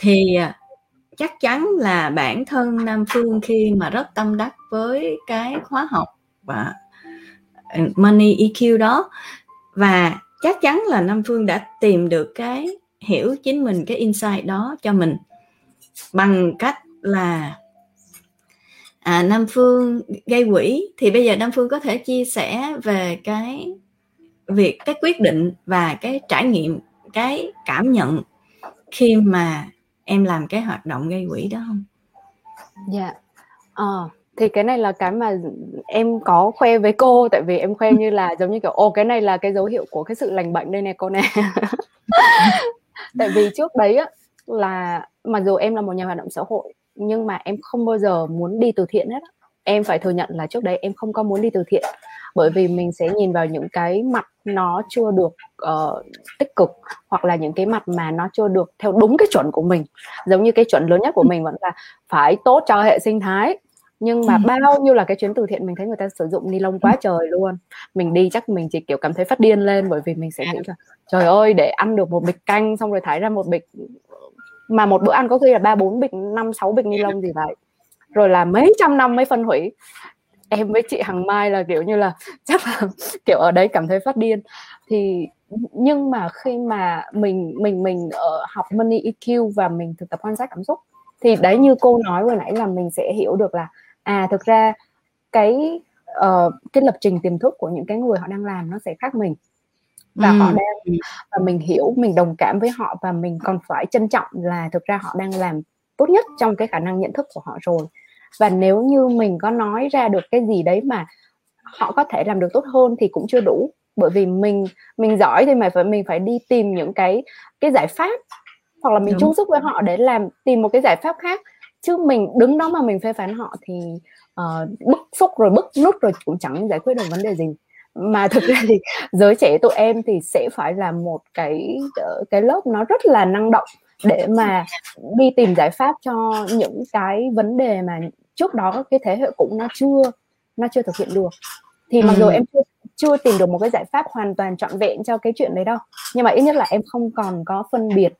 thì à, chắc chắn là bản thân Nam Phương khi mà rất tâm đắc với cái khóa học và à, Money EQ đó và chắc chắn là Nam Phương đã tìm được cái hiểu chính mình cái insight đó cho mình bằng cách là à, Nam Phương gây quỹ. Thì bây giờ Nam Phương có thể chia sẻ về cái việc cái quyết định và cái trải nghiệm cái cảm nhận khi mà em làm cái hoạt động gây quỹ đó không? Dạ. Yeah. Ờ, thì cái này là cái mà em có khoe với cô tại vì em khoe như là giống như kiểu ô cái này là cái dấu hiệu của cái sự lành bệnh đây nè cô nè. tại vì trước đấy á là mặc dù em là một nhà hoạt động xã hội nhưng mà em không bao giờ muốn đi từ thiện hết em phải thừa nhận là trước đấy em không có muốn đi từ thiện bởi vì mình sẽ nhìn vào những cái mặt nó chưa được uh, tích cực hoặc là những cái mặt mà nó chưa được theo đúng cái chuẩn của mình. Giống như cái chuẩn lớn nhất của mình vẫn là phải tốt cho hệ sinh thái. Nhưng mà bao nhiêu là cái chuyến từ thiện mình thấy người ta sử dụng ni lông quá trời luôn. Mình đi chắc mình chỉ kiểu cảm thấy phát điên lên bởi vì mình sẽ nghĩ là trời ơi để ăn được một bịch canh xong rồi thải ra một bịch mà một bữa ăn có khi là ba bốn bịch năm sáu bịch ni lông gì vậy? Rồi là mấy trăm năm mới phân hủy em với chị Hằng Mai là kiểu như là chắc là kiểu ở đấy cảm thấy phát điên. Thì nhưng mà khi mà mình mình mình ở học money EQ và mình thực tập quan sát cảm xúc thì đấy như cô nói vừa nãy là mình sẽ hiểu được là à thực ra cái uh, cái lập trình tiềm thức của những cái người họ đang làm nó sẽ khác mình. Và ừ. họ đang và mình hiểu mình đồng cảm với họ và mình còn phải trân trọng là thực ra họ đang làm tốt nhất trong cái khả năng nhận thức của họ rồi và nếu như mình có nói ra được cái gì đấy mà họ có thể làm được tốt hơn thì cũng chưa đủ. Bởi vì mình mình giỏi thì mày phải mình phải đi tìm những cái cái giải pháp hoặc là mình chung sức với họ để làm tìm một cái giải pháp khác. Chứ mình đứng đó mà mình phê phán họ thì uh, bức xúc rồi bức nút rồi cũng chẳng giải quyết được vấn đề gì. Mà thực ra thì giới trẻ tụi em thì sẽ phải là một cái ờ, cái lớp nó rất là năng động để mà đi tìm giải pháp cho những cái vấn đề mà trước đó cái thế hệ cũ nó chưa nó chưa thực hiện được. Thì mặc dù ừ. em chưa chưa tìm được một cái giải pháp hoàn toàn trọn vẹn cho cái chuyện đấy đâu. Nhưng mà ít nhất là em không còn có phân biệt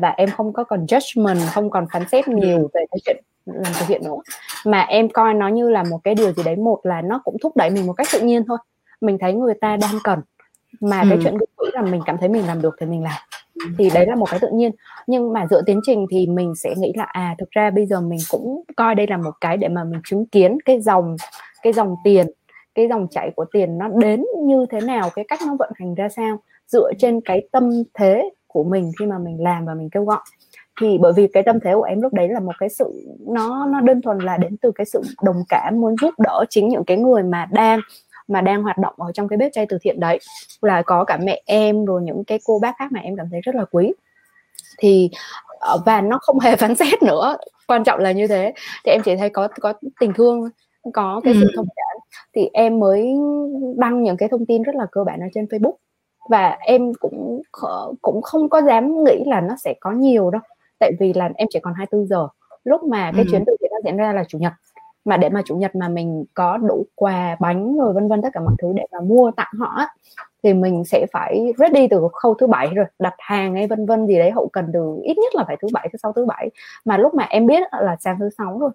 và em không có còn judgment không còn phán xét nhiều về cái chuyện làm thực hiện nữa. Mà em coi nó như là một cái điều gì đấy một là nó cũng thúc đẩy mình một cách tự nhiên thôi. Mình thấy người ta đang cần mà ừ. cái chuyện nghĩ là mình cảm thấy mình làm được thì mình làm thì đấy là một cái tự nhiên. Nhưng mà dựa tiến trình thì mình sẽ nghĩ là à thực ra bây giờ mình cũng coi đây là một cái để mà mình chứng kiến cái dòng cái dòng tiền, cái dòng chảy của tiền nó đến như thế nào, cái cách nó vận hành ra sao, dựa trên cái tâm thế của mình khi mà mình làm và mình kêu gọi. Thì bởi vì cái tâm thế của em lúc đấy là một cái sự, nó nó đơn thuần là đến từ cái sự đồng cảm, muốn giúp đỡ chính những cái người mà đang mà đang hoạt động ở trong cái bếp chay từ thiện đấy là có cả mẹ em rồi những cái cô bác khác mà em cảm thấy rất là quý. Thì ờ, và nó không hề phán xét nữa quan trọng là như thế. Thì em chỉ thấy có có tình thương có cái sự thông cảm. Thì em mới đăng những cái thông tin rất là cơ bản ở trên Facebook. Và em cũng cũng không có dám nghĩ là nó sẽ có nhiều đâu. Tại vì là em chỉ còn 24 giờ. Lúc mà cái ừ. chuyến từ thiện nó diễn ra là chủ nhật mà để mà chủ nhật mà mình có đủ quà bánh rồi vân vân tất cả mọi thứ để mà mua tặng họ thì mình sẽ phải ready từ khâu thứ bảy rồi đặt hàng hay vân vân gì đấy hậu cần từ ít nhất là phải thứ bảy thứ sáu thứ bảy. Mà lúc mà em biết là sang thứ sáu rồi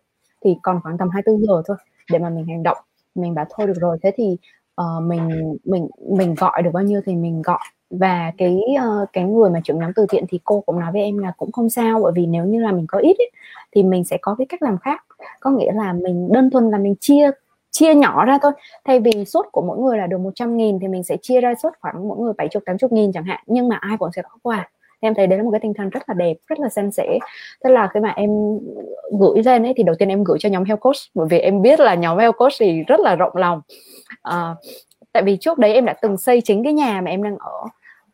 thì còn khoảng tầm 24 giờ thôi để mà mình hành động. Mình bảo thôi được rồi thế thì uh, mình mình mình gọi được bao nhiêu thì mình gọi. Và cái uh, cái người mà trưởng nhóm từ thiện thì cô cũng nói với em là cũng không sao bởi vì nếu như là mình có ít ấy, thì mình sẽ có cái cách làm khác có nghĩa là mình đơn thuần là mình chia chia nhỏ ra thôi. Thay vì suất của mỗi người là được 100 nghìn thì mình sẽ chia ra suất khoảng mỗi người 70 80 nghìn chẳng hạn. Nhưng mà ai cũng sẽ có quà em thấy đấy là một cái tinh thần rất là đẹp rất là san sẻ. Tức là khi mà em gửi lên ấy thì đầu tiên em gửi cho nhóm health coach bởi vì em biết là nhóm health coach thì rất là rộng lòng. À, tại vì trước đấy em đã từng xây chính cái nhà mà em đang ở.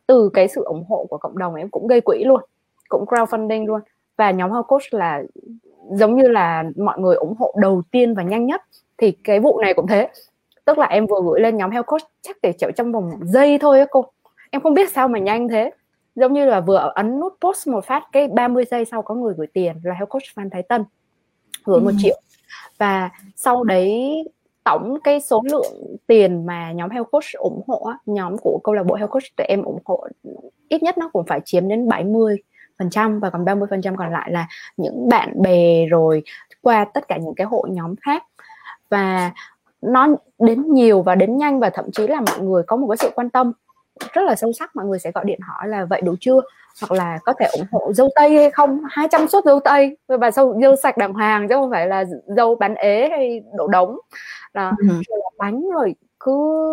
Từ cái sự ủng hộ của cộng đồng em cũng gây quỹ luôn cũng crowdfunding luôn. Và nhóm health coach là giống như là mọi người ủng hộ đầu tiên và nhanh nhất thì cái vụ này cũng thế. Tức là em vừa gửi lên nhóm health coach chắc để chịu trong vòng giây thôi á cô. Em không biết sao mà nhanh thế. Giống như là vừa ấn nút post một phát cái 30 giây sau có người gửi tiền là health coach Phan Thái Tân gửi một ừ. triệu. Và sau đấy tổng cái số lượng tiền mà nhóm health coach ủng hộ nhóm của câu lạc bộ health coach tụi em ủng hộ ít nhất nó cũng phải chiếm đến 70 phần trăm và còn 30 phần trăm còn lại là những bạn bè rồi qua tất cả những cái hội nhóm khác. Và nó đến nhiều và đến nhanh và thậm chí là mọi người có một cái sự quan tâm rất là sâu sắc mọi người sẽ gọi điện hỏi là vậy đủ chưa? hoặc là có thể ủng hộ dâu tây hay không? 200 suất dâu tây. Và dâu dâu sạch đàng hoàng chứ không phải là dâu bán ế hay đổ đống. Là, ừ. là bánh rồi cứ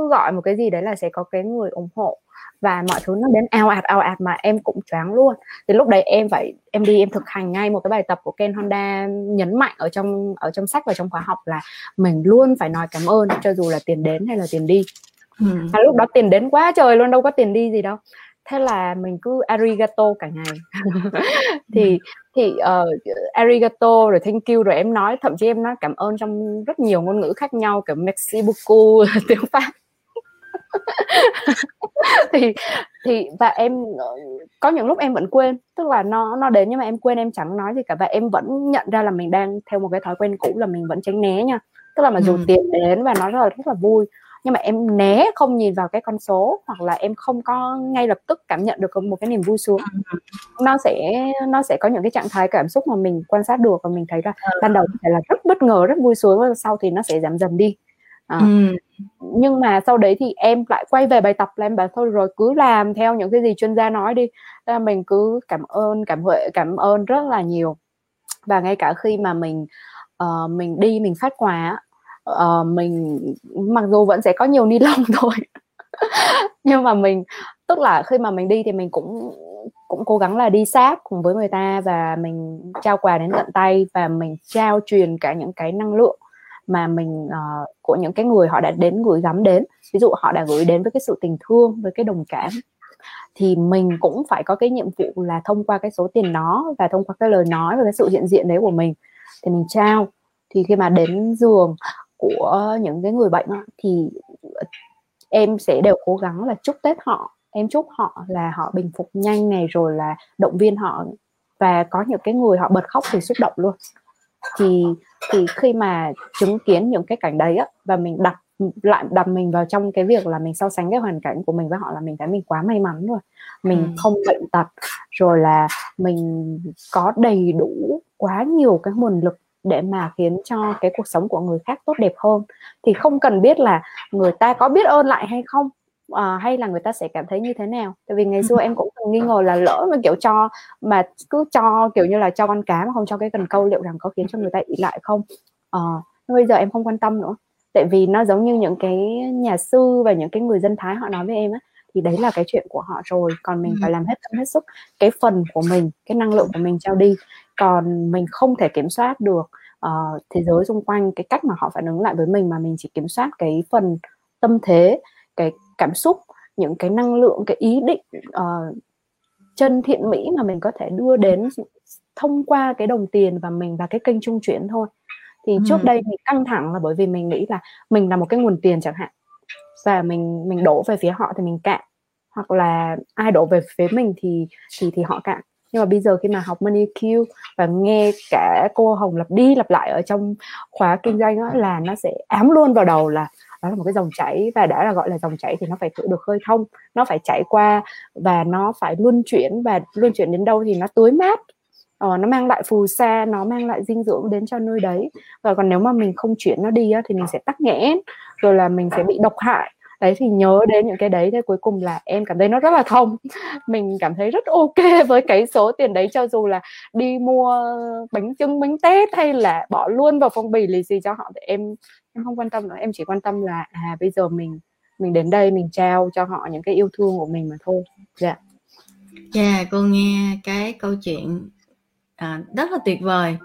gọi một cái gì đấy là sẽ có cái người ủng hộ và mọi thứ nó đến ao ạt ao ạt mà em cũng choáng luôn. Thì lúc đấy em phải em đi em thực hành ngay một cái bài tập của Ken Honda nhấn mạnh ở trong ở trong sách và trong khóa học là mình luôn phải nói cảm ơn cho dù là tiền đến hay là tiền đi. Ừ. và lúc đó tiền đến quá trời luôn đâu có tiền đi gì đâu. Thế là mình cứ arigato cả ngày. Thì thì uh, arigato rồi thank you rồi em nói thậm chí em nói cảm ơn trong rất nhiều ngôn ngữ khác nhau kiểu beaucoup tiếng pháp thì thì và em ờ, có những lúc em vẫn quên tức là nó nó đến nhưng mà em quên em chẳng nói gì cả và em vẫn nhận ra là mình đang theo một cái thói quen cũ là mình vẫn tránh né nha tức là mà dù ừ. tiền đến và nó rất là rất là vui nhưng mà em né không nhìn vào cái con số hoặc là em không có ngay lập tức cảm nhận được một cái niềm vui sướng ừ. nó sẽ nó sẽ có những cái trạng thái cảm xúc mà mình quan sát được và mình thấy là ừ. ban đầu là rất bất ngờ rất vui sướng và sau thì nó sẽ giảm dần đi à, ừ. nhưng mà sau đấy thì em lại quay về bài tập là em bảo thôi rồi cứ làm theo những cái gì chuyên gia nói đi. Là mình cứ cảm ơn cảm huệ cảm ơn rất là nhiều. Và ngay cả khi mà mình uh, mình đi mình phát quà uh, mình mặc dù vẫn sẽ có nhiều ni lông thôi. Nhưng mà mình tức là khi mà mình đi thì mình cũng cũng cố gắng là đi sát cùng với người ta và mình trao quà đến tận tay và mình trao truyền cả những cái năng lượng mà mình uh, của những cái người họ đã đến gửi gắm đến. Ví dụ họ đã gửi đến với cái sự tình thương với cái đồng cảm. Thì mình cũng phải có cái nhiệm vụ là thông qua cái số tiền đó và thông qua cái lời nói và cái sự hiện diện đấy của mình thì mình trao. Thì khi mà đến giường của những cái người bệnh thì ờ, em sẽ đều cố gắng là chúc tết họ em chúc họ là họ bình phục nhanh này rồi là động viên họ và có những cái người họ bật khóc thì xúc động luôn. Thì thì khi mà chứng kiến những cái cảnh đấy á và mình đặt lại đặt mình vào trong cái việc là mình so sánh cái hoàn cảnh của mình với họ là mình thấy mình quá may mắn rồi mình ừ. không bệnh tật rồi là mình có đầy đủ quá nhiều cái nguồn lực để mà khiến cho cái cuộc sống của người khác tốt đẹp hơn thì không cần biết là người ta có biết ơn lại hay không à, hay là người ta sẽ cảm thấy như thế nào? Tại vì ngày xưa em cũng từng nghi ngờ là lỡ mà kiểu cho mà cứ cho kiểu như là cho con cá mà không cho cái cần câu liệu rằng có khiến cho người ta ỉ lại không? À, bây giờ em không quan tâm nữa. Tại vì nó giống như những cái nhà sư và những cái người dân thái họ nói với em á thì đấy là cái chuyện của họ rồi. Còn mình phải làm hết tâm hết sức cái phần của mình cái năng lượng của mình trao đi. Còn mình không thể kiểm soát được uh, thế giới xung quanh cái cách mà họ phản ứng lại với mình mà mình chỉ kiểm soát cái phần tâm thế cái cảm xúc những cái năng lượng cái ý định uh, chân thiện mỹ mà mình có thể đưa đến thông qua cái đồng tiền và mình và cái kênh trung chuyển thôi thì ừ. trước đây mình căng thẳng là bởi vì mình nghĩ là mình là một cái nguồn tiền chẳng hạn và mình mình đổ về phía họ thì mình cạn hoặc là ai đổ về phía mình thì thì thì họ cạn nhưng mà bây giờ khi mà học money Q và nghe cả cô Hồng lặp đi lặp lại ở trong khóa kinh doanh đó là nó sẽ ám luôn vào đầu là đó là một cái dòng chảy và đã là gọi là dòng chảy thì nó phải tự được khơi thông nó phải chảy qua và nó phải luân chuyển và luân chuyển đến đâu thì nó tưới mát. Ờ, nó mang lại phù sa nó mang lại dinh dưỡng đến cho nơi đấy. Và còn nếu mà mình không chuyển nó đi á, thì mình sẽ tắc nghẽn rồi là mình sẽ bị độc hại. Đấy thì nhớ đến những cái đấy. Thế cuối cùng là em cảm thấy nó rất là thông mình cảm thấy rất ok với cái số tiền đấy cho dù là đi mua bánh trưng bánh tết hay là bỏ luôn vào phong bì lì xì cho họ thì em em không quan tâm nữa em chỉ quan tâm là à bây giờ mình mình đến đây mình trao cho họ những cái yêu thương của mình mà thôi. Dạ. Yeah. dạ yeah, cô nghe cái câu chuyện à, rất là tuyệt vời.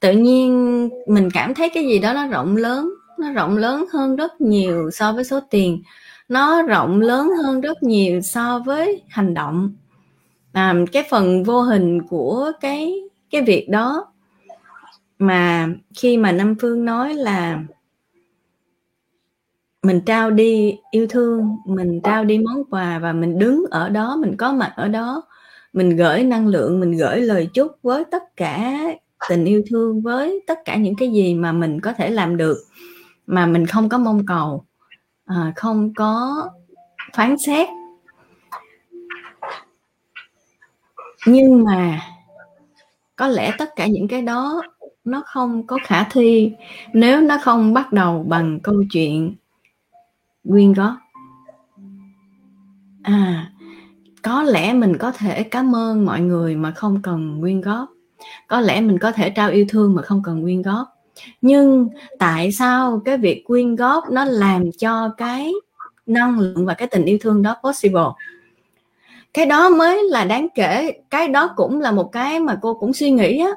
Tự nhiên mình cảm thấy cái gì đó nó rộng lớn nó rộng lớn hơn rất nhiều so với số tiền. Nó rộng lớn hơn rất nhiều so với hành động. À, cái phần vô hình của cái cái việc đó mà khi mà Nam Phương nói là mình trao đi yêu thương mình trao đi món quà và mình đứng ở đó mình có mặt ở đó mình gửi năng lượng mình gửi lời chúc với tất cả tình yêu thương với tất cả những cái gì mà mình có thể làm được mà mình không có mong cầu à, không có phán xét. Nhưng mà có lẽ tất cả những cái đó nó không có khả thi nếu nó không bắt đầu bằng câu chuyện quyên góp. À có lẽ mình có thể cảm ơn mọi người mà không cần quyên góp. Có lẽ mình có thể trao yêu thương mà không cần quyên góp. Nhưng tại sao cái việc quyên góp nó làm cho cái năng lượng và cái tình yêu thương đó possible? Cái đó mới là đáng kể. Cái đó cũng là một cái mà cô cũng suy nghĩ á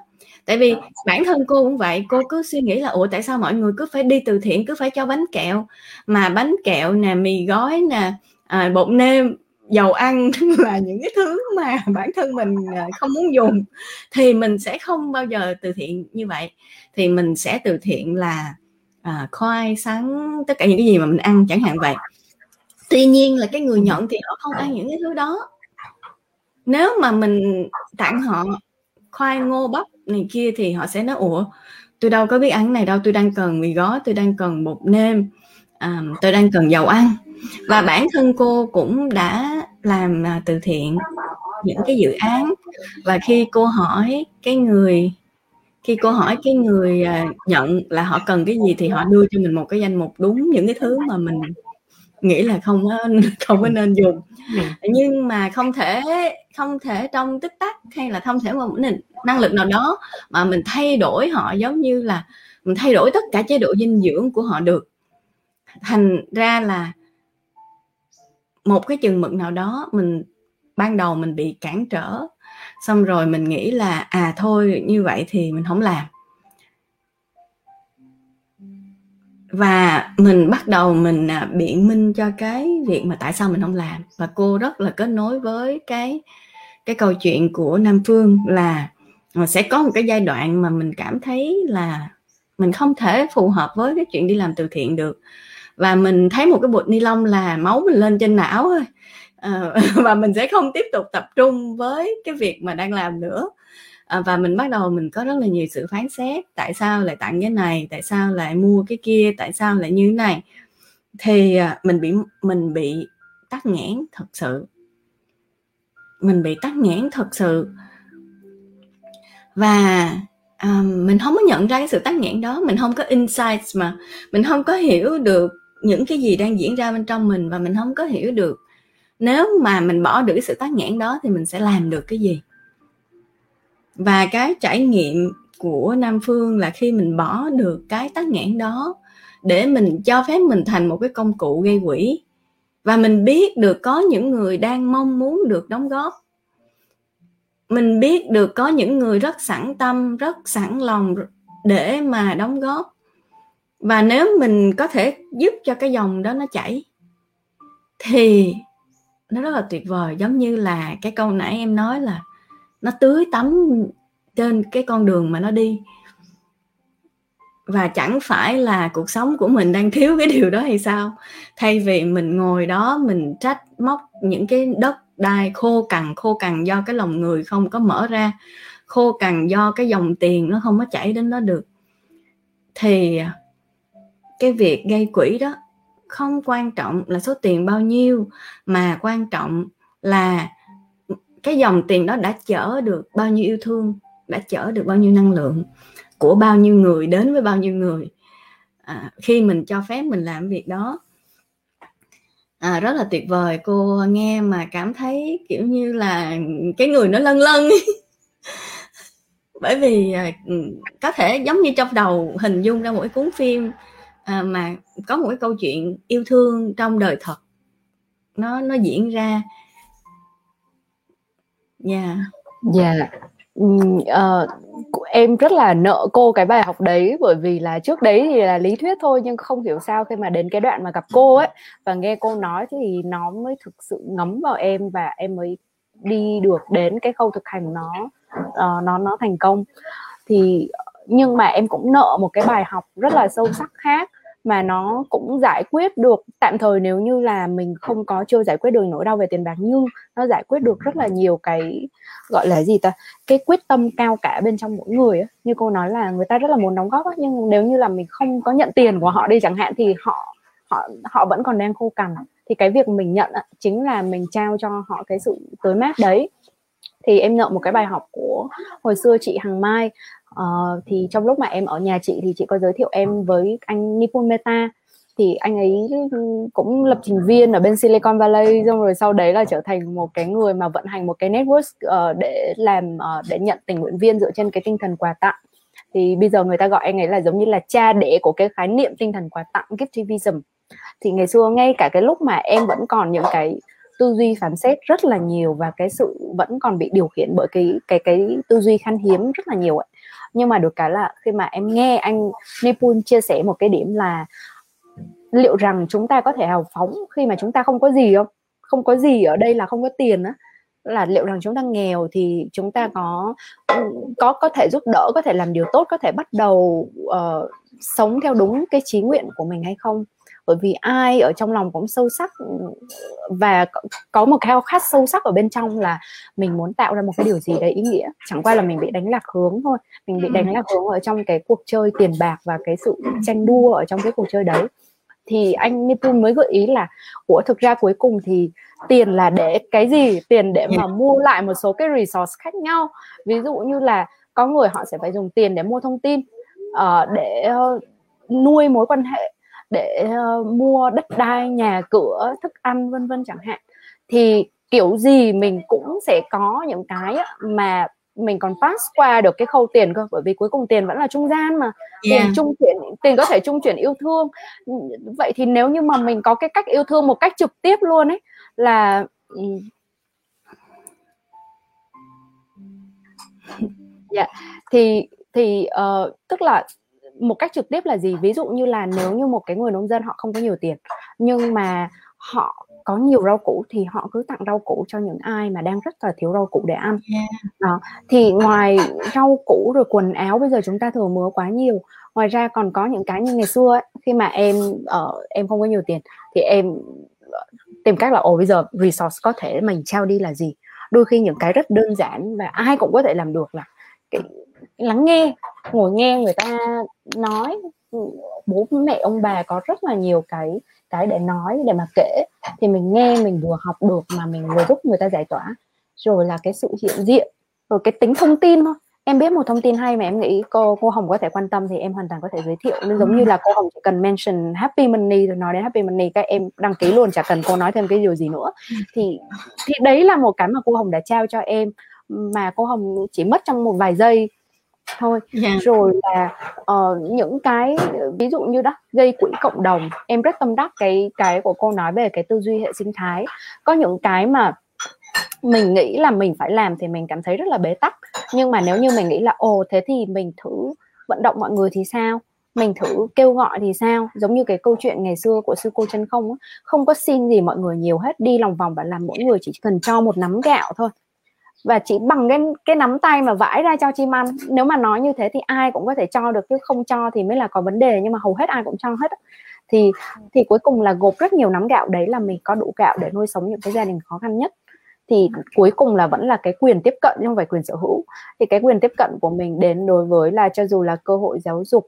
tại vì bản thân cô cũng vậy cô cứ suy nghĩ là ủa tại sao mọi người cứ phải đi từ thiện cứ phải cho bánh kẹo? Mà bánh kẹo nè mì gói nè à, bột nêm dầu ăn là những cái thứ mà bản thân mình à, không muốn dùng thì mình sẽ không bao giờ từ thiện như vậy. Thì mình sẽ từ thiện là à, khoai sắn tất cả những cái gì mà mình ăn chẳng hạn vậy. Tuy nhiên là cái người nhận thì họ không ăn những cái thứ đó. Nếu mà mình tặng họ khoai ngô bắp này kia thì họ sẽ nói ủa tôi đâu có biết ăn này đâu tôi đang cần mì gói tôi đang cần bột nêm à, tôi đang cần dầu ăn. Và bản thân cô cũng đã làm à, từ thiện những cái dự án. Và khi cô hỏi cái người khi cô hỏi cái người à, nhận là họ cần cái gì thì họ đưa cho mình một cái danh mục đúng những cái thứ mà mình nghĩ là không có, không có nên dùng. Nhưng mà không thể không thể trong tích tắc hay là không thể một năng lực nào đó mà mình thay đổi họ giống như là mình thay đổi tất cả chế độ dinh dưỡng của họ được. Thành ra là một cái chừng mực nào đó mình ban đầu mình bị cản trở xong rồi mình nghĩ là à thôi như vậy thì mình không làm và mình bắt đầu mình à, biện minh cho cái việc mà tại sao mình không làm. Và cô rất là kết nối với cái cái câu chuyện của Nam Phương là à, sẽ có một cái giai đoạn mà mình cảm thấy là mình không thể phù hợp với cái chuyện đi làm từ thiện được. Và mình thấy một cái bột ni lông là máu mình lên trên não thôi. À, và mình sẽ không tiếp tục tập trung với cái việc mà đang làm nữa à, và mình bắt đầu mình có rất là nhiều sự phán xét tại sao lại tặng cái này tại sao lại mua cái kia tại sao lại như thế này. Thì à, mình bị mình bị tắc nghẽn thật sự. Mình bị tắc nghẽn thật sự. Và um, mình không có nhận ra cái sự tắc nghẽn đó mình không có insights mà. Mình không có hiểu được những cái gì đang diễn ra bên trong mình và mình không có hiểu được. Nếu mà mình bỏ được cái sự tắc nghẽn đó thì mình sẽ làm được cái gì? Và cái trải nghiệm của nam phương là khi mình bỏ được cái tắc nghẽn đó để mình cho phép mình thành một cái công cụ gây quỹ. Và mình biết được có những người đang mong muốn được đóng góp. Mình biết được có những người rất sẵn tâm, rất sẵn lòng để mà đóng góp. Và nếu mình có thể giúp cho cái dòng đó nó chảy, thì nó rất là tuyệt vời. Giống như là cái câu nãy em nói là nó tưới tắm trên cái con đường mà nó đi. Và chẳng phải là cuộc sống của mình đang thiếu cái điều đó hay sao. Thay vì mình ngồi đó, mình trách móc những cái đất đai khô cằn khô cằn do cái lòng người không có mở ra. Khô cằn do cái dòng tiền nó không có chảy đến đó được. Thì cái việc gây quỹ đó không quan trọng là số tiền bao nhiêu, mà quan trọng là cái dòng tiền đó đã chở được bao nhiêu yêu thương đã chở được bao nhiêu năng lượng của bao nhiêu người đến với bao nhiêu người. À, khi mình cho phép mình làm việc đó. À, rất là tuyệt vời. Cô nghe mà cảm thấy kiểu như là cái người nó lân lân bởi vì à, có thể giống như trong đầu hình dung ra một cái cuốn phim à, mà có một cái câu chuyện yêu thương trong đời thật. Nó nó diễn ra yeah. dạ, dạ. Ừ, ờ, yeah. uh, em rất là nợ cô cái bài học đấy bởi vì là trước đấy thì là lý thuyết thôi nhưng không hiểu sao khi mà đến cái đoạn mà gặp cô ấy và nghe cô nói thì nó mới thực sự ngấm vào em và em mới đi được đến cái khâu thực hành nó uh, nó nó thành công thì nhưng mà em cũng nợ một cái bài học rất là sâu sắc khác mà nó cũng giải quyết được. Tạm thời nếu như là mình không có chưa giải quyết được nỗi đau về tiền bạc nhưng nó giải quyết được rất là nhiều cái gọi là gì ta cái quyết tâm cao cả bên trong mỗi người á. Như cô nói là người ta rất là muốn đóng góp ấy, nhưng nếu như là mình không có nhận tiền của họ đi chẳng hạn thì họ họ họ vẫn còn đang khô cằn. Thì cái việc mình nhận ấy, chính là mình trao cho họ cái sự tới mát đấy. Thì em nhận một cái bài học của hồi xưa chị Hằng Mai uh, thì trong lúc mà em ở nhà chị thì chị có giới thiệu em với anh Nippon Meta. Thì anh ấy cũng lập trình viên ở bên Silicon Valley xong rồi sau đấy là trở thành một cái người mà vận hành một cái network uh, để làm uh, để nhận tình nguyện viên dựa trên cái tinh thần quà tặng. Thì bây giờ người ta gọi anh ấy là giống như là cha đẻ của cái khái niệm tinh thần quà tặng giftivism thì ngày xưa ngay cả cái lúc mà em vẫn còn những cái tư duy phán xét rất là nhiều và cái sự vẫn còn bị điều khiển bởi cái cái cái tư duy khan hiếm rất là nhiều ấy nhưng mà được cái là khi mà em nghe anh Nepun chia sẻ một cái điểm là liệu rằng chúng ta có thể hào phóng khi mà chúng ta không có gì không? Không có gì ở đây là không có tiền á. Là liệu rằng chúng ta nghèo thì chúng ta có có có thể giúp đỡ có thể làm điều tốt có thể bắt đầu uh, sống theo đúng cái trí nguyện của mình hay không? Bởi vì ai ở trong lòng cũng sâu sắc và có một khao khát sâu sắc ở bên trong là mình muốn tạo ra một cái điều gì đấy ý nghĩa. Chẳng qua là mình bị đánh lạc hướng thôi. Mình bị đánh lạc hướng ở trong cái cuộc chơi tiền bạc và cái sự tranh đua ở trong cái cuộc chơi đấy. Thì anh Nipun mới gợi ý là của thực ra cuối cùng thì tiền là để cái gì? Tiền để mà mua lại một số cái resource khác nhau. Ví dụ như là có người họ sẽ phải dùng tiền để mua thông tin uh, để uh, nuôi mối quan hệ để uh, mua đất đai nhà cửa thức ăn vân vân chẳng hạn thì kiểu gì mình cũng sẽ có những cái mà mình còn pass qua được cái khâu tiền cơ bởi vì cuối cùng tiền vẫn là trung gian mà yeah. tiền trung chuyển tiền có thể trung chuyển yêu thương vậy thì nếu như mà mình có cái cách yêu thương một cách trực tiếp luôn ấy là dạ yeah. thì thì uh, tức là một cách trực tiếp là gì? Ví dụ như là nếu như một cái người nông dân họ không có nhiều tiền nhưng mà họ có nhiều rau củ thì họ cứ tặng rau củ cho những ai mà đang rất là thiếu rau củ để ăn. Đó thì ngoài rau củ rồi quần áo bây giờ chúng ta thừa mứa quá nhiều. Ngoài ra còn có những cái như ngày xưa ấy, khi mà em ở uh, em không có nhiều tiền thì em ờ, tìm cách là ồ bây giờ resource có thể mình trao đi là gì? Đôi khi những cái rất đơn giản và ai cũng có thể làm được là cái lắng nghe ngồi nghe người ta nói. Bố mẹ ông bà có rất là nhiều cái cái để nói để mà kể. Thì mình nghe mình vừa học được mà mình vừa giúp người ta giải tỏa. Rồi là cái sự hiện diện rồi cái tính thông tin thôi. Em biết một thông tin hay mà em nghĩ cô cô Hồng có thể quan tâm thì em hoàn toàn có thể giới thiệu. Nên giống như là cô Hồng chỉ cần mention happy money rồi nói đến happy money các em đăng ký luôn chả cần cô nói thêm cái điều gì nữa. Thì thì đấy là một cái mà cô Hồng đã trao cho em mà cô Hồng chỉ mất trong một vài giây thôi. Yeah. Dạ. rồi là uh, những cái ví dụ như đó gây quỹ cộng đồng em rất tâm đắc cái cái của cô nói về cái tư duy hệ sinh thái. Có những cái mà mình nghĩ là mình phải làm thì mình cảm thấy rất là bế tắc. Nhưng mà nếu như mình nghĩ là ồ thế thì mình thử vận động mọi người thì sao? Mình thử kêu gọi thì sao? Giống như cái câu chuyện ngày xưa của sư cô chân không không có xin gì mọi người nhiều hết đi lòng vòng và làm mỗi người chỉ cần cho một nắm gạo thôi và chỉ bằng cái cái nắm tay mà vãi ra cho chim ăn. Nếu mà nói như thế thì ai cũng có thể cho được chứ không cho thì mới là có vấn đề. Nhưng mà hầu hết ai cũng cho hết thì thì cuối cùng là gộp rất nhiều nắm gạo đấy là mình có đủ gạo để nuôi sống những cái gia đình khó khăn nhất. Thì cuối cùng là vẫn là cái quyền tiếp cận nhưng không phải quyền sở hữu. Thì cái quyền tiếp cận của mình đến đối với là cho dù là cơ hội giáo dục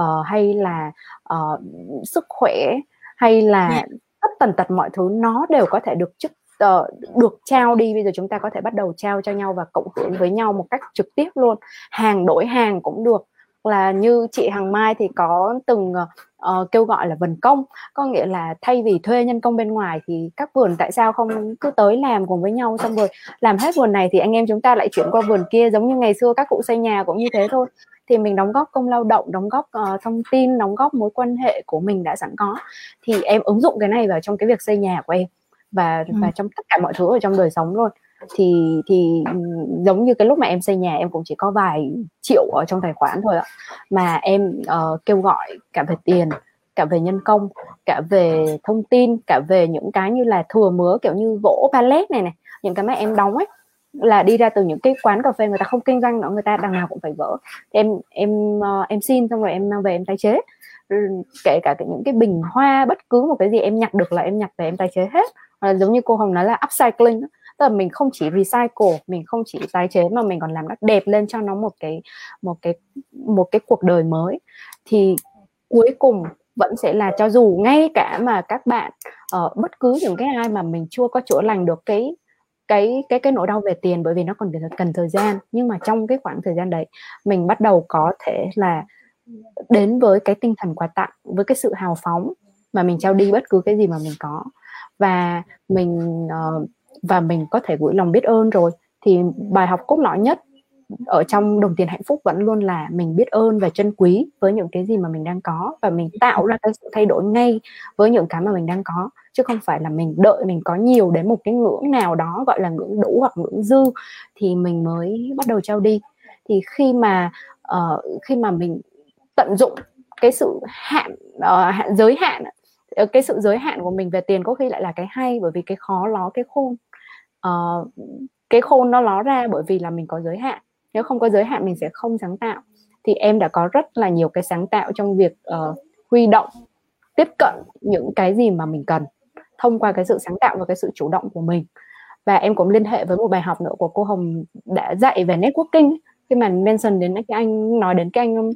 uh, hay là uh, sức khỏe hay là dạ. tất tần tật mọi thứ nó đều có thể được chức uh, được trao đi bây giờ chúng ta có thể bắt đầu trao cho nhau và cộng hưởng với nhau một cách trực tiếp luôn. Hàng đổi hàng cũng được. Là như chị Hằng Mai thì có từng uh, kêu gọi là vần công. Có nghĩa là thay vì thuê nhân công bên ngoài thì các vườn tại sao không cứ tới làm cùng với nhau xong rồi làm hết vườn này thì anh em chúng ta lại chuyển qua vườn kia giống như ngày xưa các cụ xây nhà cũng như thế thôi. Thì mình đóng góp công lao động đóng góp uh, thông tin đóng góp mối quan hệ của mình đã sẵn có. Thì em ứng dụng cái này vào trong cái việc xây nhà của em và ừ. và trong tất cả mọi thứ ở trong đời sống luôn. Thì thì giống như cái lúc mà em xây nhà em cũng chỉ có vài triệu ở trong tài khoản thôi ạ. Mà em uh, kêu gọi cả về tiền cả về nhân công cả về thông tin cả về những cái như là thừa mứa kiểu như gỗ pallet này này những cái mà em đóng ấy là đi ra từ những cái quán cà phê người ta không kinh doanh nữa người ta đằng nào cũng phải vỡ. Em em uh, em xin xong rồi em mang về em tái chế. Kể cả những cái bình hoa bất cứ một cái gì em nhặt được là em nhặt về em tái chế hết À, giống như cô hồng nói là upcycling tức là mình không chỉ recycle mình không chỉ tái chế mà mình còn làm nó đẹp lên cho nó một cái một cái một cái cuộc đời mới. Thì cuối cùng vẫn sẽ là cho dù ngay cả mà các bạn uh, bất cứ những cái ai mà mình chưa có chữa lành được cái cái cái cái nỗi đau về tiền bởi vì nó còn cần thời gian. Nhưng mà trong cái khoảng thời gian đấy mình bắt đầu có thể là đến với cái tinh thần quà tặng với cái sự hào phóng mà mình trao đi bất cứ cái gì mà mình có và mình uh, và mình có thể gửi lòng biết ơn rồi. Thì bài học cốt lõi nhất ở trong đồng tiền hạnh phúc vẫn luôn là mình biết ơn và trân quý với những cái gì mà mình đang có. Và mình tạo ra cái sự thay đổi ngay với những cái mà mình đang có chứ không phải là mình đợi mình có nhiều đến một cái ngưỡng nào đó gọi là ngưỡng đủ hoặc ngưỡng dư thì mình mới bắt đầu trao đi. Thì khi mà uh, khi mà mình tận dụng cái sự hạn uh, hạn giới hạn Ờ, cái sự giới hạn của mình về tiền có khi lại là cái hay bởi vì cái khó ló cái khôn. Uh, cái khôn nó ló ra bởi vì là mình có giới hạn. Nếu không có giới hạn mình sẽ không sáng tạo. Thì em đã có rất là nhiều cái sáng tạo trong việc uh, huy động tiếp cận những cái gì mà mình cần thông qua cái sự sáng tạo và cái sự chủ động của mình. Và em cũng liên hệ với một bài học nữa của cô Hồng đã dạy về networking khi mà mention đến cái anh nói đến cái anh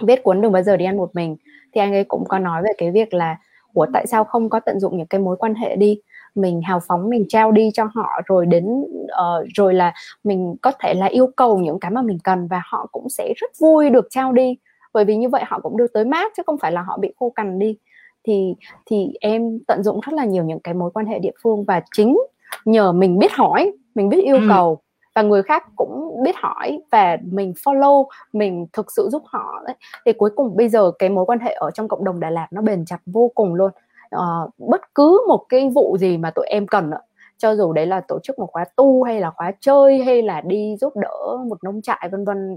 viết cuốn đừng bao giờ đi ăn một mình thì anh ấy cũng có nói về cái việc là của tại sao không có tận dụng những cái mối quan hệ đi? Mình hào phóng mình trao đi cho họ rồi đến uh, rồi là mình có thể là yêu cầu những cái mà mình cần và họ cũng sẽ rất vui được trao đi. Bởi vì như vậy họ cũng được tới mát chứ không phải là họ bị khô cằn đi. Thì thì em tận dụng rất là nhiều những cái mối quan hệ địa phương và chính nhờ mình biết hỏi mình biết yêu ừ. cầu và người khác cũng biết hỏi và mình follow mình thực sự giúp họ đấy. Thì cuối cùng bây giờ cái mối quan hệ ở trong cộng đồng Đà Lạt nó bền chặt vô cùng luôn. Uh, bất cứ một cái vụ gì mà tụi em cần cho dù đấy là tổ chức một khóa tu hay là khóa chơi hay là đi giúp đỡ một nông trại vân vân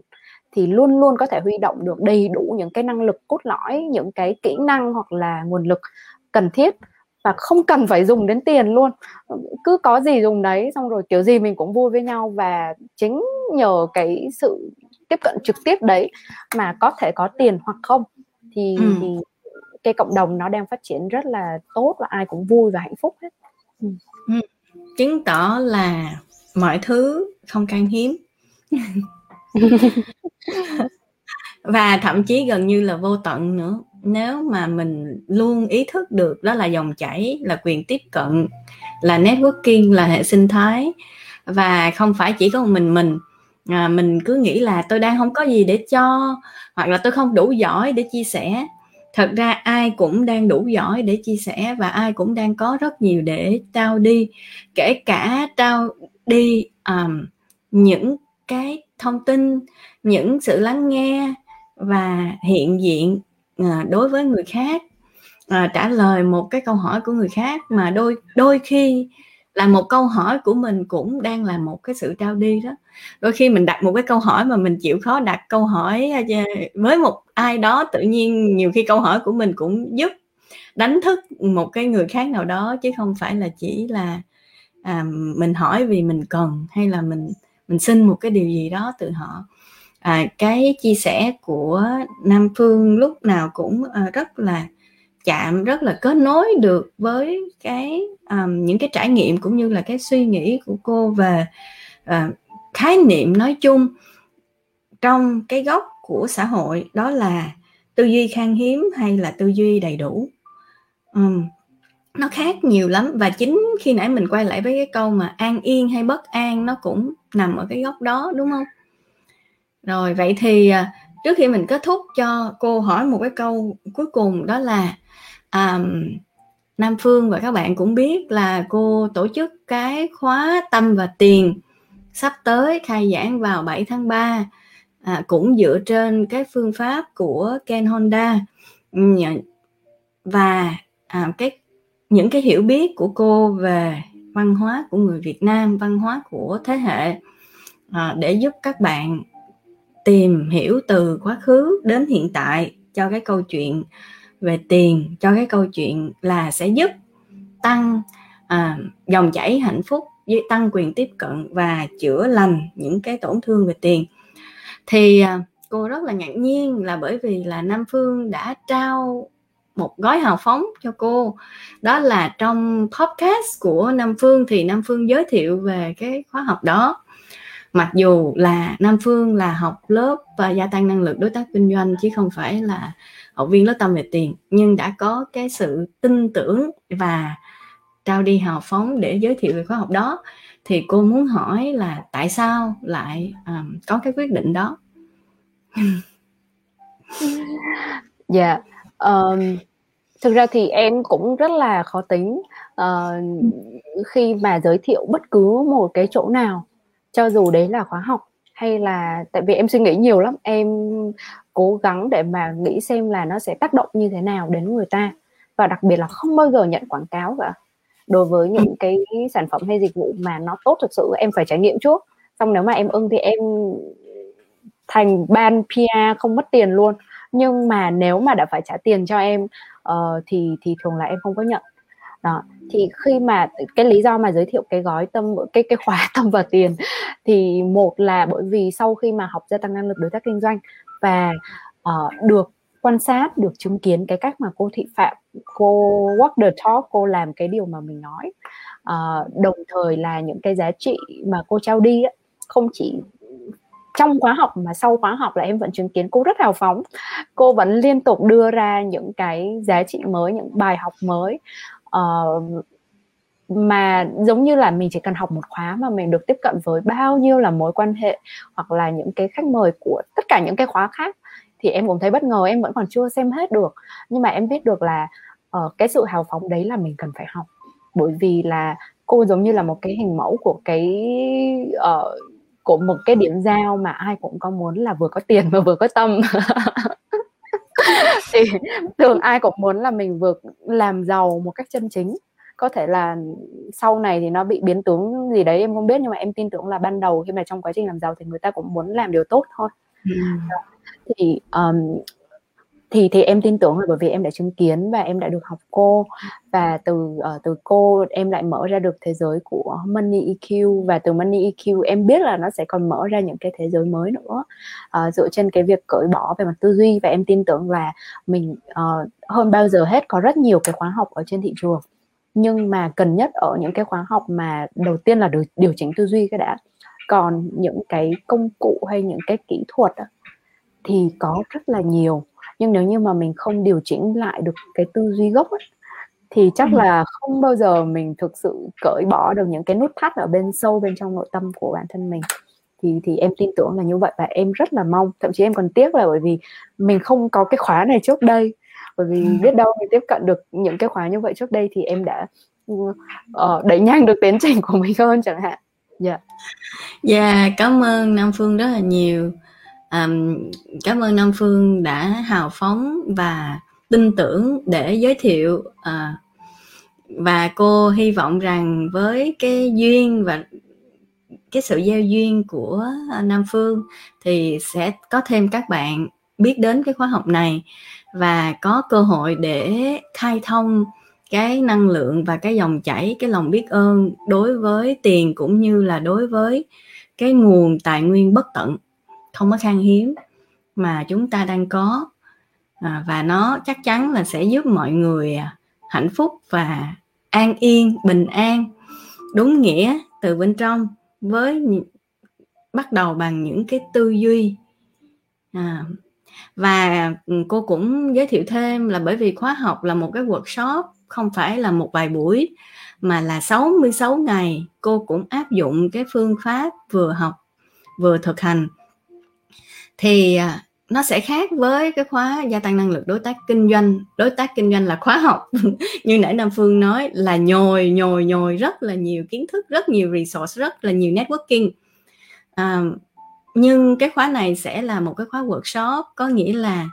thì luôn luôn có thể huy động được đầy đủ những cái năng lực cốt lõi những cái kỹ năng hoặc là nguồn lực cần thiết và không cần phải dùng đến tiền luôn cứ có gì dùng đấy xong rồi kiểu gì mình cũng vui với nhau và chính nhờ cái sự tiếp cận trực tiếp đấy mà có thể có tiền hoặc không thì, ừ. thì cái cộng đồng nó đang phát triển rất là tốt và ai cũng vui và hạnh phúc hết ừ. Ừ. chứng tỏ là mọi thứ không khan hiếm và thậm chí gần như là vô tận nữa nếu mà mình luôn ý thức được đó là dòng chảy là quyền tiếp cận là networking là hệ sinh thái và không phải chỉ có một mình mình à, mình cứ nghĩ là tôi đang không có gì để cho hoặc là tôi không đủ giỏi để chia sẻ. Thật ra ai cũng đang đủ giỏi để chia sẻ và ai cũng đang có rất nhiều để trao đi. Kể cả trao đi um, những cái thông tin những sự lắng nghe và hiện diện à, đối với người khác à, trả lời một cái câu hỏi của người khác mà đôi đôi khi là một câu hỏi của mình cũng đang là một cái sự trao đi đó. Đôi khi mình đặt một cái câu hỏi mà mình chịu khó đặt câu hỏi à, với một ai đó tự nhiên nhiều khi câu hỏi của mình cũng giúp đánh thức một cái người khác nào đó chứ không phải là chỉ là à, mình hỏi vì mình cần hay là mình mình xin một cái điều gì đó từ họ à, cái chia sẻ của nam phương lúc nào cũng à, rất là chạm rất là kết nối được với cái um, những cái trải nghiệm cũng như là cái suy nghĩ của cô về uh, khái niệm nói chung trong cái góc của xã hội đó là tư duy khan hiếm hay là tư duy đầy đủ. Um, nó khác nhiều lắm và chính khi nãy mình quay lại với cái câu mà an yên hay bất an nó cũng nằm ở cái góc đó đúng không? Rồi vậy thì à, trước khi mình kết thúc cho cô hỏi một cái câu cuối cùng đó là um, Nam Phương và các bạn cũng biết là cô tổ chức cái khóa tâm và tiền sắp tới khai giảng vào 7 tháng 3 à, cũng dựa trên cái phương pháp của Ken Honda. Và à, cái những cái hiểu biết của cô về văn hóa của người Việt Nam văn hóa của thế hệ à, để giúp các bạn tìm hiểu từ quá khứ đến hiện tại cho cái câu chuyện về tiền cho cái câu chuyện là sẽ giúp tăng à, dòng chảy hạnh phúc với tăng quyền tiếp cận và chữa lành những cái tổn thương về tiền. Thì à, cô rất là ngạc nhiên là bởi vì là Nam Phương đã trao một gói hào phóng cho cô. Đó là trong podcast của Nam Phương thì Nam Phương giới thiệu về cái khóa học đó mặc dù là Nam Phương là học lớp và gia tăng năng lực đối tác kinh doanh chứ không phải là học viên lớp tâm về tiền nhưng đã có cái sự tin tưởng và trao đi hào phóng để giới thiệu về khóa học đó thì cô muốn hỏi là tại sao lại um, có cái quyết định đó dạ yeah. um, thực ra thì em cũng rất là khó tính uh, khi mà giới thiệu bất cứ một cái chỗ nào cho dù đấy là khóa học hay là tại vì em suy nghĩ nhiều lắm em cố gắng để mà nghĩ xem là nó sẽ tác động như thế nào đến người ta. Và đặc biệt là không bao giờ nhận quảng cáo cả. Đối với những cái sản phẩm hay dịch vụ mà nó tốt thực sự em phải trải nghiệm trước. Xong nếu mà em ưng thì em thành ban PR không mất tiền luôn. Nhưng mà nếu mà đã phải trả tiền cho em uh, thì thì thường là em không có nhận. Đó. Thì khi mà cái lý do mà giới thiệu cái gói tâm cái cái khóa tâm và tiền thì một là bởi vì sau khi mà học gia tăng năng lực đối tác kinh doanh và uh, được quan sát được chứng kiến cái cách mà cô thị phạm cô walk the talk cô làm cái điều mà mình nói uh, đồng thời là những cái giá trị mà cô trao đi ấy, không chỉ trong khóa học mà sau khóa học là em vẫn chứng kiến cô rất hào phóng. Cô vẫn liên tục đưa ra những cái giá trị mới những bài học mới uh, mà giống như là mình chỉ cần học một khóa mà mình được tiếp cận với bao nhiêu là mối quan hệ hoặc là những cái khách mời của tất cả những cái khóa khác thì em cũng thấy bất ngờ em vẫn còn chưa xem hết được. Nhưng mà em biết được là uh, cái sự hào phóng đấy là mình cần phải học. Bởi vì là cô giống như là một cái hình mẫu của cái uh, của một cái điểm giao mà ai cũng có muốn là vừa có tiền mà vừa có tâm. Thì thường ai cũng muốn là mình vừa làm giàu một cách chân chính có thể là sau này thì nó bị biến tướng gì đấy em không biết nhưng mà em tin tưởng là ban đầu khi mà trong quá trình làm giàu thì người ta cũng muốn làm điều tốt thôi. Ừ. thì um, thì thì em tin tưởng là bởi vì em đã chứng kiến và em đã được học cô. Và từ uh, từ cô em lại mở ra được thế giới của money EQ và từ money EQ em biết là nó sẽ còn mở ra những cái thế giới mới nữa. Uh, dựa trên cái việc cởi bỏ về mặt tư duy. Và em tin tưởng là mình uh, hơn bao giờ hết có rất nhiều cái khóa học ở trên thị trường nhưng mà cần nhất ở những cái khóa học mà đầu tiên là điều, điều chỉnh tư duy cái đã. Còn những cái công cụ hay những cái kỹ thuật thì có rất là nhiều. Nhưng nếu như mà mình không điều chỉnh lại được cái tư duy gốc ấy, thì chắc ừ. là không bao giờ mình thực sự cởi bỏ được những cái nút thắt ở bên sâu bên trong nội tâm của bản thân mình. Thì thì em tin tưởng là như vậy và em rất là mong. Thậm chí em còn tiếc là bởi vì mình không có cái khóa này trước đây bởi vì ừ. biết đâu mình tiếp cận được những cái khóa như vậy trước đây thì em đã uh, đẩy nhanh được tiến trình của mình hơn chẳng hạn dạ yeah. dạ yeah, cảm ơn nam phương rất là nhiều um, cảm ơn nam phương đã hào phóng và tin tưởng để giới thiệu uh, và cô hy vọng rằng với cái duyên và cái sự giao duyên của nam phương thì sẽ có thêm các bạn biết đến cái khóa học này và có cơ hội để khai thông cái năng lượng và cái dòng chảy cái lòng biết ơn đối với tiền cũng như là đối với cái nguồn tài nguyên bất tận. Không có khan hiếm mà chúng ta đang có. À, và nó chắc chắn là sẽ giúp mọi người à, hạnh phúc và an yên bình an. Đúng nghĩa từ bên trong với bắt đầu bằng những cái tư duy. À, và ừ, cô cũng giới thiệu thêm là bởi vì khóa học là một cái workshop không phải là một vài buổi mà là 66 ngày cô cũng áp dụng cái phương pháp vừa học vừa thực hành. Thì à, nó sẽ khác với cái khóa gia tăng năng lực đối tác kinh doanh. Đối tác kinh doanh là khóa học. Như nãy nam phương nói là nhồi nhồi nhồi rất là nhiều kiến thức rất nhiều resource rất là nhiều networking. À, nhưng cái khóa này sẽ là một cái khóa workshop có nghĩa là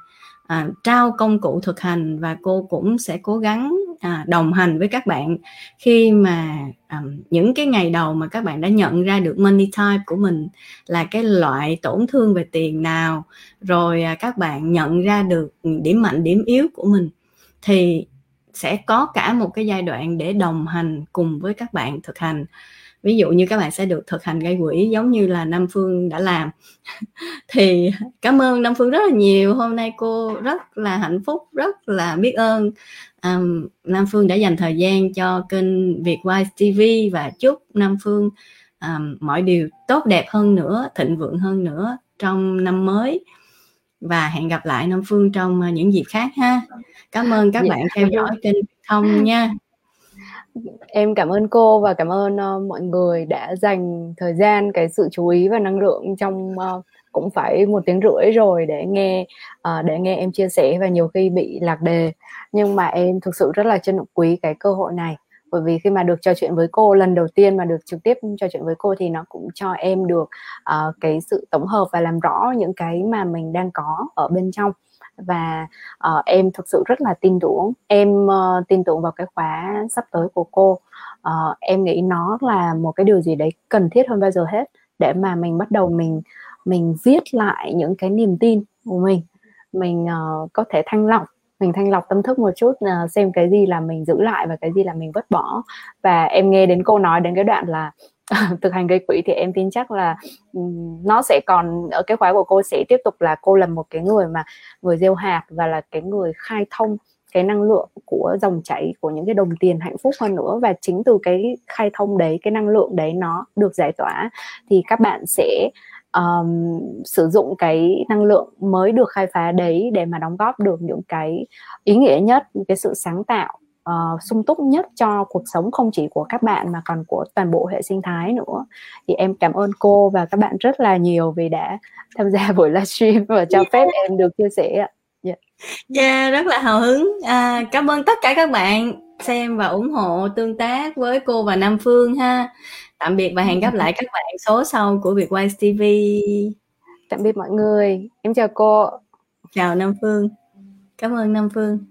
à, trao công cụ thực hành và cô cũng sẽ cố gắng à, đồng hành với các bạn khi mà à, những cái ngày đầu mà các bạn đã nhận ra được money type của mình là cái loại tổn thương về tiền nào rồi à, các bạn nhận ra được điểm mạnh điểm yếu của mình thì sẽ có cả một cái giai đoạn để đồng hành cùng với các bạn thực hành ví dụ như các bạn sẽ được thực hành gây quỹ giống như là Nam Phương đã làm. Thì cảm ơn Nam Phương rất là nhiều. Hôm nay cô rất là hạnh phúc rất là biết ơn. Um, Nam Phương đã dành thời gian cho kênh Việt Wise TV và chúc Nam Phương um, mọi điều tốt đẹp hơn nữa thịnh vượng hơn nữa trong năm mới. Và hẹn gặp lại Nam Phương trong những dịp khác ha. Cảm ơn các dạ, bạn theo dõi kênh thông nha em cảm ơn cô và cảm ơn uh, mọi người đã dành thời gian cái sự chú ý và năng lượng trong uh, cũng phải một tiếng rưỡi rồi để nghe uh, để nghe em chia sẻ và nhiều khi bị lạc đề. Nhưng mà em thực sự rất là trân quý cái cơ hội này bởi vì khi mà được trò chuyện với cô lần đầu tiên mà được trực tiếp trò chuyện với cô thì nó cũng cho em được uh, cái sự tổng hợp và làm rõ những cái mà mình đang có ở bên trong và uh, em thực sự rất là tin tưởng em uh, tin tưởng vào cái khóa sắp tới của cô. Uh, em nghĩ nó là một cái điều gì đấy cần thiết hơn bao giờ hết để mà mình bắt đầu mình mình viết lại những cái niềm tin của mình. Mình uh, có thể thanh lọc mình thanh lọc tâm thức một chút uh, xem cái gì là mình giữ lại và cái gì là mình vứt bỏ. Và em nghe đến cô nói đến cái đoạn là thực hành gây quỹ thì em tin chắc là nó sẽ còn ở cái khóa của cô sẽ tiếp tục là cô là một cái người mà người gieo hạt và là cái người khai thông cái năng lượng của dòng chảy của những cái đồng tiền hạnh phúc hơn nữa. Và chính từ cái khai thông đấy cái năng lượng đấy nó được giải tỏa thì các bạn sẽ um, sử dụng cái năng lượng mới được khai phá đấy để mà đóng góp được những cái ý nghĩa nhất những cái sự sáng tạo uh, sung túc nhất cho cuộc sống không chỉ của các bạn mà còn của toàn bộ hệ sinh thái nữa. Thì em cảm ơn cô và các bạn rất là nhiều vì đã tham gia buổi livestream và cho phép em được chia sẻ ạ. Yeah. yeah, rất là hào hứng. À, cảm ơn tất cả các bạn xem và ủng hộ tương tác với cô và Nam Phương ha. Tạm biệt và hẹn gặp lại các bạn số sau của Việt Wise TV tạm biệt mọi người. Em chào cô. Chào Nam Phương. Cảm ơn Nam Phương